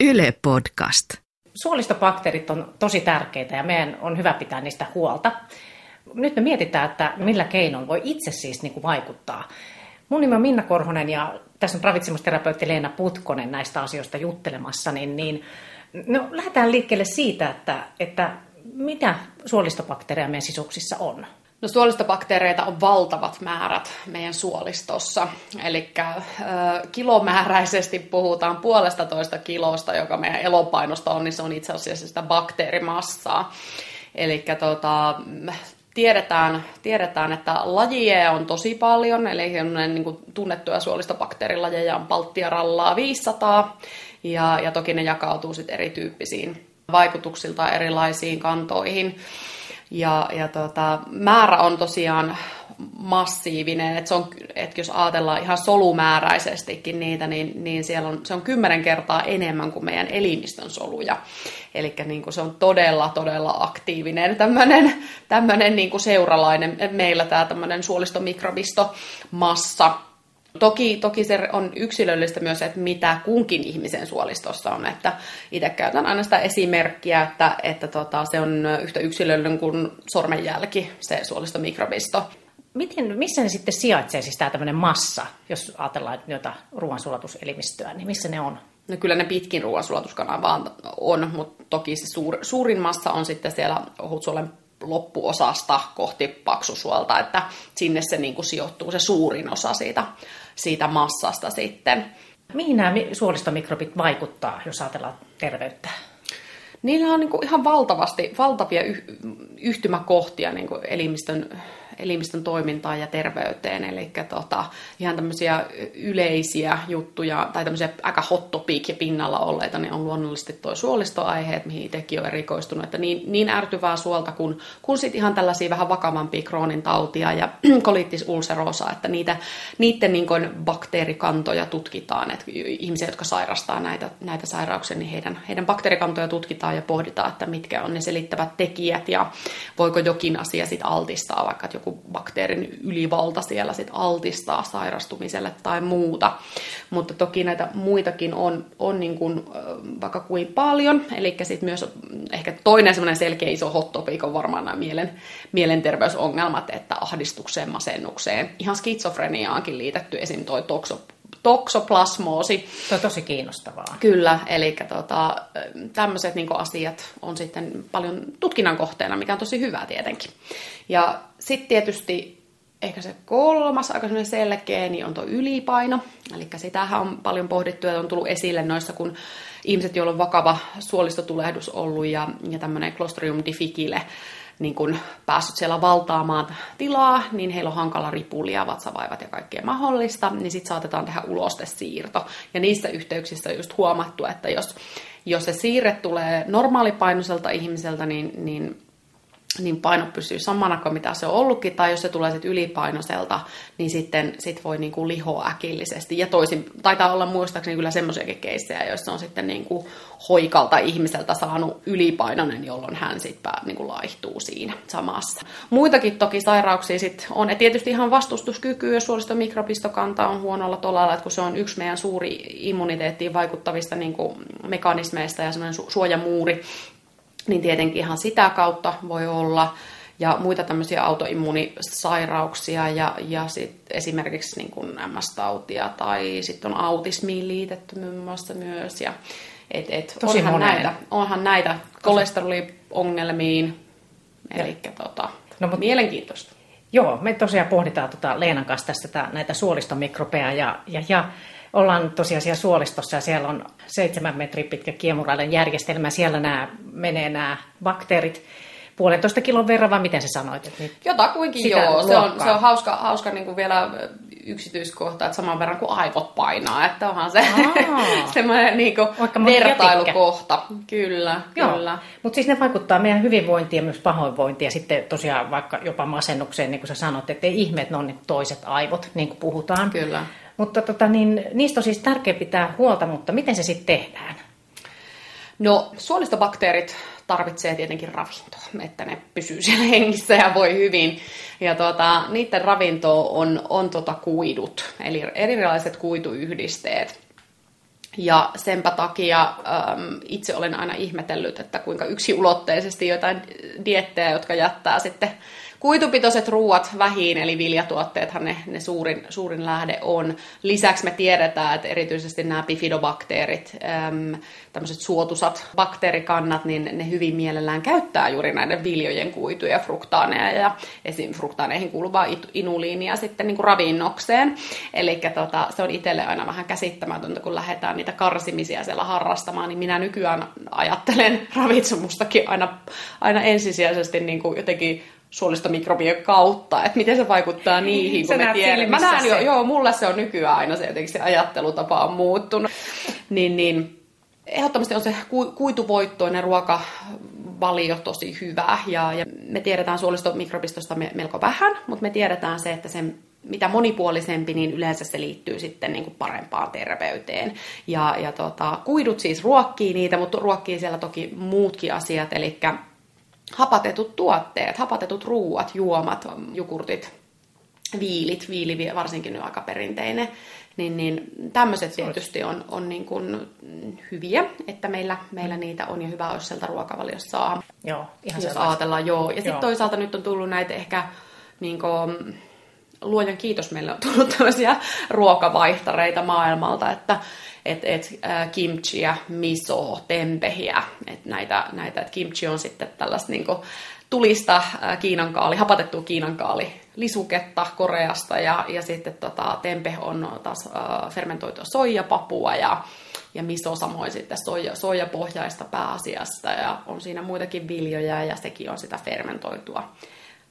Yle Podcast. Suolistobakteerit on tosi tärkeitä ja meidän on hyvä pitää niistä huolta. Nyt me mietitään, että millä keinoin voi itse siis niin kuin vaikuttaa. Mun nimi on Minna Korhonen ja tässä on ravitsemusterapeutti Leena Putkonen näistä asioista juttelemassa. Niin, niin, no, lähdetään liikkeelle siitä, että, että mitä suolistobakteereja meidän sisuksissa on. No suolistobakteereita on valtavat määrät meidän suolistossa. Eli kilomääräisesti puhutaan puolesta toista kilosta, joka meidän elopainosta on, niin se on itse asiassa sitä bakteerimassaa. Eli tota, tiedetään, tiedetään, että lajia on tosi paljon, eli niin kuin tunnettuja suolistobakteerilajeja on Baltiarallaa 500, ja, ja toki ne jakautuu sitten erityyppisiin vaikutuksilta erilaisiin kantoihin. Ja, ja tota, määrä on tosiaan massiivinen, että, se on, että jos ajatellaan ihan solumääräisestikin niitä, niin, niin siellä on, se on kymmenen kertaa enemmän kuin meidän elimistön soluja. Eli niin kuin se on todella, todella aktiivinen tämmöinen, tämmöinen niin kuin seuralainen, meillä tämä tämmöinen suolistomikrobisto-massa, Toki, toki se on yksilöllistä myös, että mitä kunkin ihmisen suolistossa on. Että itse käytän aina sitä esimerkkiä, että, että tota, se on yhtä yksilöllinen kuin sormenjälki, se suolistomikrobisto. Miten, missä ne sitten sijaitsee, siis tämä tämmöinen massa, jos ajatellaan joita ruoansulatuselimistöä, niin missä ne on? No kyllä ne pitkin ruoansulatuskanavaa on, mutta toki se suur, suurin massa on sitten siellä ohutsuolen loppuosasta kohti paksusuolta, että sinne se niin kuin sijoittuu se suurin osa siitä, siitä massasta sitten. Mihin nämä suolistomikrobit vaikuttaa, jos ajatellaan terveyttä? Niillä on niin kuin ihan valtavasti, valtavia yhtymäkohtia niin kuin elimistön elimistön toimintaan ja terveyteen. Eli tota, ihan tämmöisiä yleisiä juttuja tai tämmöisiä aika hot topic ja pinnalla olleita, niin on luonnollisesti tuo suolistoaiheet, mihin itsekin on erikoistunut. Että niin, niin ärtyvää suolta kuin, kuin sit ihan tällaisia vähän vakavampia kroonin tautia ja koliittis ulcerosa, että niitä, niiden niin kuin bakteerikantoja tutkitaan. Että ihmisiä, jotka sairastaa näitä, näitä sairauksia, niin heidän, heidän bakteerikantoja tutkitaan ja pohditaan, että mitkä on ne selittävät tekijät ja voiko jokin asia sitten altistaa, vaikka että joku joku bakteerin ylivalta siellä sit altistaa sairastumiselle tai muuta. Mutta toki näitä muitakin on, on niin kuin, vaikka kuin paljon. Eli sitten myös ehkä toinen semmoinen selkeä iso hot topic on varmaan nämä mielen, mielenterveysongelmat, että ahdistukseen, masennukseen, ihan skitsofreniaankin liitetty esim. toi tokso, toksoplasmoosi. Se on tosi kiinnostavaa. Kyllä, eli tota, tämmöiset niin asiat on sitten paljon tutkinnan kohteena, mikä on tosi hyvä tietenkin. Ja sitten tietysti ehkä se kolmas, aika selkeä, niin on tuo ylipaino. Eli sitähän on paljon pohdittu ja on tullut esille noissa, kun ihmiset, joilla on vakava suolistotulehdus ollut ja, ja tämmöinen Clostridium difficile, niin kun päässyt siellä valtaamaan tilaa, niin heillä on hankala ripulia, vatsavaivat ja kaikkea mahdollista, niin sitten saatetaan tehdä ulostesiirto. Ja niissä yhteyksissä on just huomattu, että jos, jos se siirre tulee normaalipainoiselta ihmiseltä, niin, niin niin paino pysyy samana kuin mitä se on ollutkin, tai jos se tulee sitten ylipainoiselta, niin sitten sit voi niinku lihoa äkillisesti. Ja toisin, taitaa olla muistaakseni kyllä semmoisiakin keissejä, joissa on sitten niinku hoikalta ihmiseltä saanut ylipainoinen, jolloin hän sitten niinku laihtuu siinä samassa. Muitakin toki sairauksia sitten on, ja tietysti ihan vastustuskyky ja suolistomikropistokanta on huonolla tolalla, että kun se on yksi meidän suuri immuniteettiin vaikuttavista niinku mekanismeista ja semmoinen su- suojamuuri, niin tietenkin ihan sitä kautta voi olla. Ja muita tämmöisiä autoimmunisairauksia ja, ja sit esimerkiksi niin kuin MS-tautia tai sitten on autismiin liitetty muun muassa myös. Ja, et, et, Tosi onhan, näitä, onhan näitä kolesteroliongelmiin, eli tota, no, mutta, mielenkiintoista. Joo, me tosiaan pohditaan tota Leenan kanssa tässä näitä suolistomikrobeja ja, ja, ja ollaan tosiaan siellä suolistossa ja siellä on seitsemän metri pitkä kiemurainen järjestelmä. Siellä nämä, menee nämä bakteerit puolentoista kilon verran, vai miten se sanoit? Että Jotakuinkin joo. Se on, se on hauska, hauska niin kuin vielä yksityiskohta, että saman verran kuin aivot painaa. Että onhan se semmoinen niin kuin vertailukohta. Kyllä, joo. kyllä. Mutta siis ne vaikuttaa meidän hyvinvointiin ja myös pahoinvointiin ja sitten tosiaan vaikka jopa masennukseen, niin kuin sä sanot, että ei ihme, että ne on ne toiset aivot, niin kuin puhutaan. Kyllä. Mutta tota, niin, niistä on siis tärkeää pitää huolta, mutta miten se sitten tehdään? No suolistobakteerit tarvitsee tietenkin ravintoa, että ne pysyy siellä hengissä ja voi hyvin. Ja tuota, niiden ravinto on, on tuota kuidut, eli erilaiset kuituyhdisteet. Ja senpä takia ähm, itse olen aina ihmetellyt, että kuinka yksiulotteisesti jotain diettejä, jotka jättää sitten kuitupitoiset ruuat vähiin, eli viljatuotteethan ne, ne suurin, suurin lähde on. Lisäksi me tiedetään, että erityisesti nämä bifidobakteerit, tämmöiset suotusat bakteerikannat, niin ne hyvin mielellään käyttää juuri näiden viljojen kuituja, fruktaaneja ja esim. fruktaaneihin kuuluvaa inuliinia sitten niin kuin ravinnokseen. Eli tota, se on itselle aina vähän käsittämätöntä, kun lähdetään niitä karsimisia siellä harrastamaan, niin minä nykyään ajattelen ravitsemustakin aina, aina ensisijaisesti niin kuin jotenkin suolistomikrobien kautta, että miten se vaikuttaa niihin, kun me tiedämme. Mä näen jo, joo, mulle se on nykyään aina se, jotenkin se ajattelutapa on muuttunut. Niin, niin ehdottomasti on se kuituvoittoinen ruokavalio tosi hyvä ja, ja me tiedetään suolistomikrobistosta melko vähän, mutta me tiedetään se, että sen mitä monipuolisempi, niin yleensä se liittyy sitten niin kuin parempaan terveyteen. Ja, ja tota, kuidut siis ruokkii niitä, mutta ruokkii siellä toki muutkin asiat, eli hapatetut tuotteet, hapatetut ruuat, juomat, jogurtit, viilit, viili varsinkin nyt aika perinteinen, niin, niin tämmöiset tietysti on, on niin kuin hyviä, että meillä, meillä niitä on ja hyvä olisi sieltä ruokavaliossa saa. Joo, ihan Jos ajatellaan, joo. Ja sitten toisaalta nyt on tullut näitä ehkä niin kuin, luojan kiitos, meillä on tullut tämmöisiä ruokavaihtareita maailmalta, että et, et, äh, kimchiä, miso, tempehiä, et näitä, näitä et kimchi on sitten tällaista niin kuin, tulista äh, kiinankaali, hapatettua kiinankaali lisuketta Koreasta ja, ja sitten tota, tempe on taas äh, fermentoitua soijapapua ja, ja miso samoin sitten soija, soijapohjaista pääasiasta ja on siinä muitakin viljoja ja sekin on sitä fermentoitua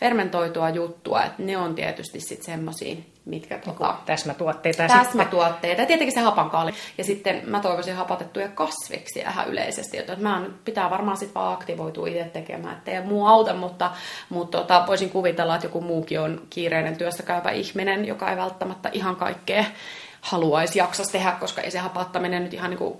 fermentoitua juttua, että ne on tietysti sitten semmoisia, mitkä... Tota, täsmätuotteita. Täsmätuotteita. Ja tietenkin se hapankaali. Ja sitten mä toivoisin hapatettuja kasviksi ihan yleisesti. Että mä pitää varmaan sitten vaan aktivoitua itse tekemään, ettei muu auta, mutta, mutta tota, voisin kuvitella, että joku muukin on kiireinen työssä käyvä ihminen, joka ei välttämättä ihan kaikkea haluaisi jaksas tehdä, koska ei se hapattaminen nyt ihan niin kuin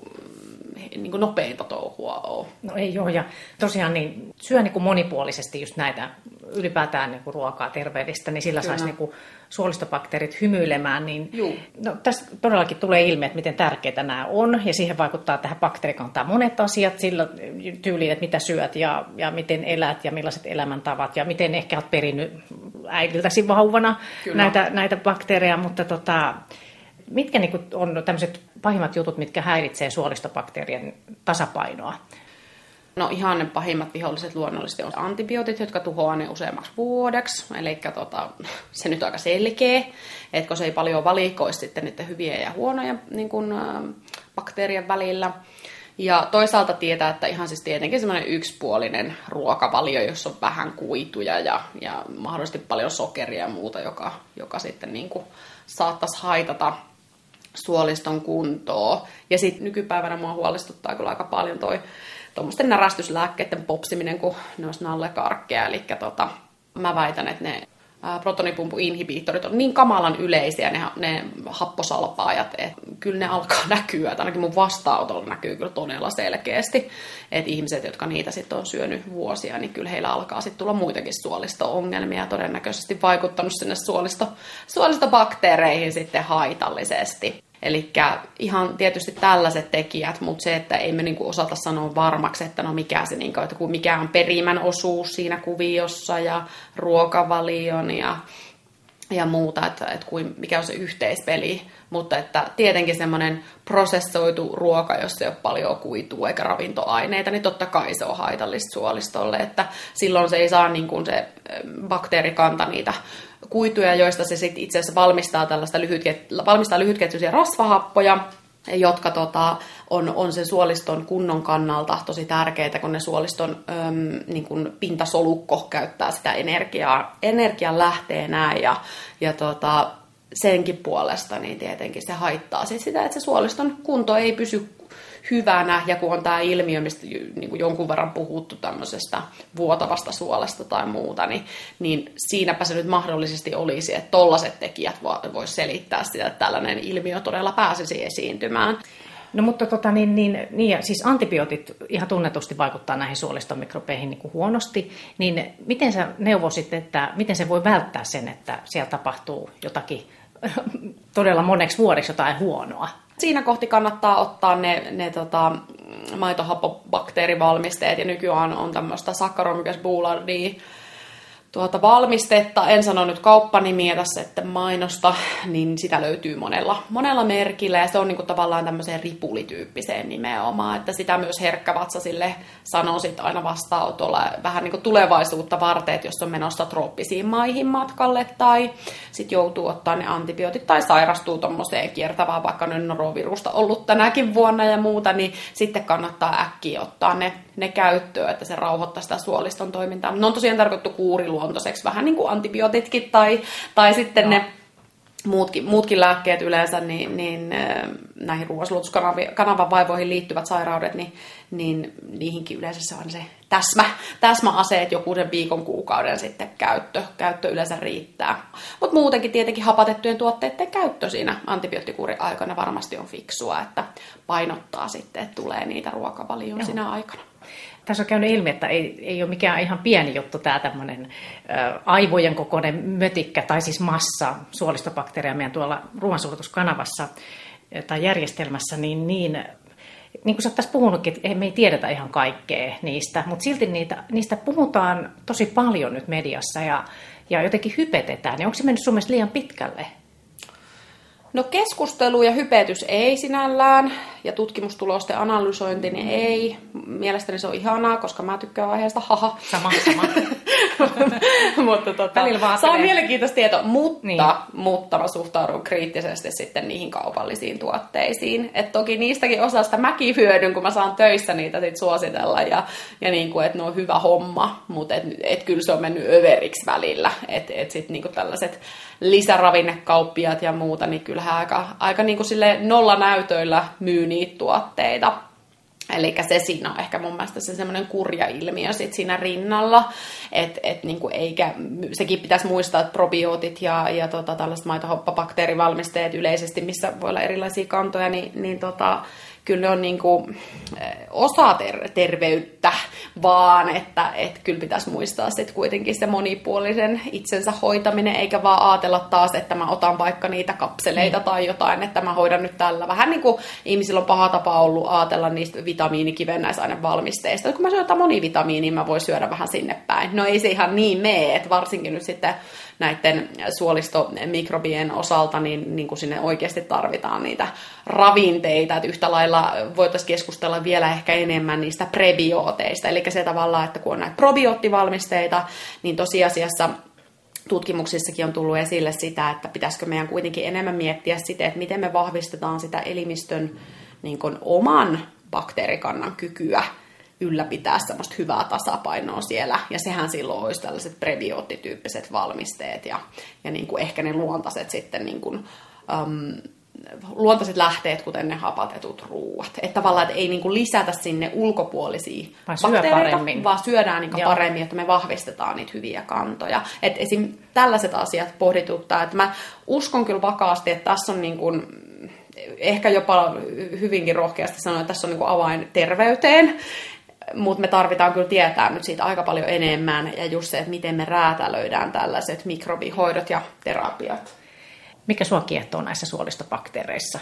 niin kuin nopeinta touhua ole. No ei ole, ja tosiaan niin, syö niin kuin monipuolisesti just näitä ylipäätään niin kuin ruokaa terveellistä, niin sillä Kyllä. saisi niin kuin suolistobakteerit hymyilemään. Niin, no, tässä todellakin tulee ilmi, että miten tärkeitä nämä on, ja siihen vaikuttaa tähän bakteerikantaan monet asiat sillä tyyliin, että mitä syöt ja, ja miten elät ja millaiset elämäntavat ja miten ehkä olet perinnyt äidiltäsi vauvana näitä, näitä bakteereja, mutta tota, mitkä niin on tämmöiset pahimmat jutut, mitkä häiritsee suolistobakteerien tasapainoa? No ihan ne pahimmat viholliset luonnollisesti on antibiootit, jotka tuhoaa ne useammaksi vuodeksi. Eli tota, se nyt on aika selkeä, että kun se ei paljon valikoisi sitten niiden hyviä ja huonoja niin kuin, ä, bakteerien välillä. Ja toisaalta tietää, että ihan siis tietenkin semmoinen yksipuolinen ruokavalio, jossa on vähän kuituja ja, ja mahdollisesti paljon sokeria ja muuta, joka, joka sitten niin kuin saattaisi haitata suoliston kuntoa. Ja sitten nykypäivänä mua huolestuttaa kyllä aika paljon toi tuommoisten närästyslääkkeiden popsiminen, kun ne olisi nallekarkkeja. Eli tota, mä väitän, että ne protonipumpuinhibiittorit on niin kamalan yleisiä, ne, ne happosalpaajat, että kyllä ne alkaa näkyä, että ainakin mun vastaanotolla näkyy kyllä todella selkeästi, että ihmiset, jotka niitä sitten on syönyt vuosia, niin kyllä heillä alkaa sitten tulla muitakin suolisto-ongelmia, todennäköisesti vaikuttanut sinne suolisto, suolistobakteereihin sitten haitallisesti. Eli ihan tietysti tällaiset tekijät, mutta se, että ei me niinku osata sanoa varmaksi, että no mikä, se, niinku, että mikä on perimän osuus siinä kuviossa ja ruokavalion ja, ja muuta, että, että kuin, mikä on se yhteispeli. Mutta että tietenkin semmoinen prosessoitu ruoka, jos ei ole paljon kuitua eikä ravintoaineita, niin totta kai se on haitallista suolistolle, että silloin se ei saa niin kuin se bakteerikanta niitä kuituja, joista se sitten itse asiassa valmistaa tällaista lyhytket, valmistaa lyhytketjuisia rasvahappoja, jotka tota, on, on sen suoliston kunnon kannalta tosi tärkeitä, kun ne suoliston äm, niin kun pintasolukko käyttää sitä energiaa energian lähteenä ja, ja tota, senkin puolesta niin tietenkin se haittaa sit sitä, että se suoliston kunto ei pysy hyvänä, ja kun on tämä ilmiö, mistä niin kuin jonkun verran puhuttu tämmöisestä vuotavasta suolesta tai muuta, niin, niin siinäpä se nyt mahdollisesti olisi, että tollaset tekijät voisi selittää sitä, että tällainen ilmiö todella pääsisi esiintymään. No mutta tota, niin, niin, niin, siis antibiootit ihan tunnetusti vaikuttaa näihin suolistomikrobeihin niin kuin huonosti, niin miten sä neuvosit, että miten se voi välttää sen, että siellä tapahtuu jotakin todella moneksi vuodeksi jotain huonoa? Siinä kohti kannattaa ottaa ne, ne tota, maitohappobakteerivalmisteet ja nykyään on tämmöistä Saccharomyces tuota valmistetta, en sano nyt kauppanimiä tässä, että mainosta, niin sitä löytyy monella, monella merkillä. Ja se on niinku tavallaan tämmöiseen ripulityyppiseen nimenomaan, että sitä myös herkkävatsasille sanoisit aina vastaanotolla vähän niinku tulevaisuutta varten, että jos on menossa trooppisiin maihin matkalle tai sitten joutuu ottaa ne antibiootit tai sairastuu tuommoiseen kiertävään vaikka nyt norovirusta ollut tänäkin vuonna ja muuta, niin sitten kannattaa äkkiä ottaa ne, ne käyttöön, että se rauhoittaa sitä suoliston toimintaa. Ne on tosiaan tarkoittu kuuriluontoiseksi, vähän niin kuin antibiootitkin tai, tai sitten no. ne muutkin, muutkin lääkkeet yleensä, niin, niin näihin ruoansulutuskanavan vaivoihin liittyvät sairaudet, niin, niin niihinkin yleensä se on se täsmä, täsmäaseet joku sen viikon kuukauden sitten käyttö, käyttö yleensä riittää. Mutta muutenkin tietenkin hapatettujen tuotteiden käyttö siinä antibioottikuurin aikana varmasti on fiksua, että painottaa sitten, että tulee niitä ruokavalioon siinä aikana tässä on käynyt ilmi, että ei, ei ole mikään ihan pieni juttu tämä tämmöinen aivojen kokoinen mötikkä tai siis massa suolistobakteeria meidän tuolla ruoansulutuskanavassa tai järjestelmässä, niin, niin niin kuin sä tässä puhunutkin, että me ei tiedetä ihan kaikkea niistä, mutta silti niitä, niistä puhutaan tosi paljon nyt mediassa ja, ja jotenkin hypetetään. Niin onko se mennyt sun mielestä liian pitkälle? No keskustelu ja hypetys ei sinällään, ja tutkimustulosten analysointi niin ei. Mielestäni se on ihanaa, koska mä tykkään aiheesta, haha. Sama, sama. mutta tota, saa mielenkiintoista tietoa, mutta, niin. mutta mä suhtaudun kriittisesti sitten niihin kaupallisiin tuotteisiin. Et toki niistäkin osasta mäkin hyödyn, kun mä saan töissä niitä sit suositella ja, ja niin kuin, että ne on hyvä homma, mutta et, et kyllä se on mennyt överiksi välillä. Että et sitten niin tällaiset lisäravinnekauppiat ja muuta, niin kyllähän aika, aika niin kuin sille nolla näytöillä myy niitä tuotteita. Eli se siinä on ehkä mun mielestä se semmoinen kurja ilmiö sit siinä rinnalla, että et niinku eikä, sekin pitäisi muistaa, että probiootit ja, ja tota, tällaiset maitohoppabakteerivalmisteet yleisesti, missä voi olla erilaisia kantoja, niin, niin tota, kyllä ne on niin kuin osa ter- terveyttä, vaan että et kyllä pitäisi muistaa sitten kuitenkin se monipuolisen itsensä hoitaminen, eikä vaan ajatella taas, että mä otan vaikka niitä kapseleita mm. tai jotain, että mä hoidan nyt tällä. Vähän niin kuin ihmisillä on paha tapa ollut ajatella niistä vitamiinikivennäisainevalmisteista. Kun mä syön monivitamiinia, niin mä voin syödä vähän sinne päin. No ei se ihan niin mene, että varsinkin nyt sitten näiden suolistomikrobien osalta, niin, niin kuin sinne oikeasti tarvitaan niitä ravinteita, että yhtä lailla voitaisiin keskustella vielä ehkä enemmän niistä prebiooteista, eli se tavallaan, että kun on näitä probioottivalmisteita, niin tosiasiassa tutkimuksissakin on tullut esille sitä, että pitäisikö meidän kuitenkin enemmän miettiä sitä, että miten me vahvistetaan sitä elimistön niin kuin oman bakteerikannan kykyä ylläpitää semmoista hyvää tasapainoa siellä. Ja sehän silloin olisi tällaiset prebioottityyppiset valmisteet ja, ja niin kuin ehkä ne luontaiset sitten niin kuin, um, luontaiset lähteet, kuten ne hapatetut ruuat. Että tavallaan että ei niin kuin lisätä sinne ulkopuolisia vaan bakteereita, paremmin. vaan syödään niin kuin paremmin, että me vahvistetaan niitä hyviä kantoja. Et esim. tällaiset asiat pohdituttaa, että mä uskon kyllä vakaasti, että tässä on niin kuin, ehkä jopa hyvinkin rohkeasti sanoa, että tässä on niin avain terveyteen mutta me tarvitaan kyllä tietää nyt siitä aika paljon enemmän ja just se, että miten me räätälöidään tällaiset mikrobihoidot ja terapiat. Mikä sua kiehtoo näissä suolistobakteereissa?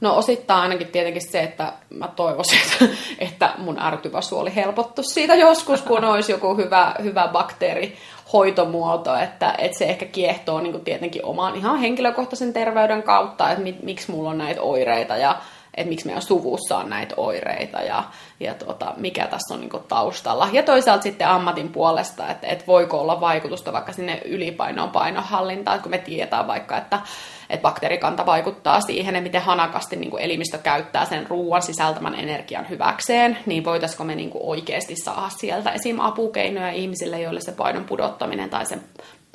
No osittain ainakin tietenkin se, että mä toivoisin, että mun ärtyvä suoli helpottuisi siitä joskus, kun olisi joku hyvä, hyvä bakteerihoitomuoto, että, että se ehkä kiehtoo niin kuin tietenkin oman ihan henkilökohtaisen terveyden kautta, että miksi mulla on näitä oireita ja että miksi meidän suvussa on näitä oireita ja, ja tuota, mikä tässä on niin taustalla. Ja toisaalta sitten ammatin puolesta, että, että voiko olla vaikutusta vaikka sinne ylipainoon painohallintaan, kun me tiedetään vaikka, että, että bakteerikanta vaikuttaa siihen, että miten hanakasti niin elimistö käyttää sen ruoan sisältämän energian hyväkseen, niin voitaisiko me niin oikeasti saada sieltä esim. apukeinoja ihmisille, joille se painon pudottaminen tai sen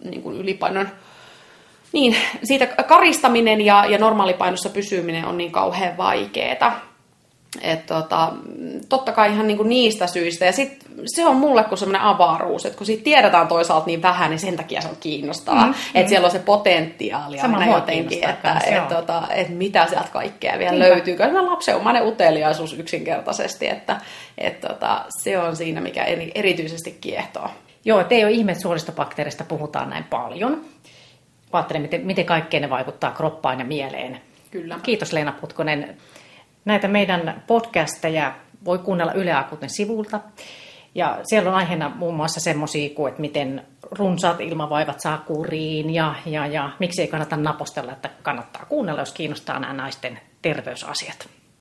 niin ylipainon niin, siitä karistaminen ja, ja normaalipainossa pysyminen on niin kauhean vaikeeta. Et tota, totta kai ihan niinku niistä syistä. Ja sit se on mulle kuin semmoinen avaruus, että kun siitä tiedetään toisaalta niin vähän, niin sen takia se on kiinnostavaa. Mm, että mm. siellä on se potentiaali aina jotenkin, että et, tota, et mitä sieltä kaikkea vielä Niinpä. löytyy. Kyllä lapsen omainen uteliaisuus yksinkertaisesti, että et, tota, se on siinä, mikä erityisesti kiehtoo. Joo, että ei ole ihme, että suolistobakteerista puhutaan näin paljon ajattelen, miten, miten kaikkeen ne vaikuttaa kroppaan ja mieleen. Kyllä. Kiitos Leena Putkonen. Näitä meidän podcasteja voi kuunnella Yle Akuten sivulta. Ja siellä on aiheena muun muassa semmoisia kuin, että miten runsaat ilmavaivat saa kuriin ja, ja, ja miksi ei kannata napostella, että kannattaa kuunnella, jos kiinnostaa nämä naisten terveysasiat.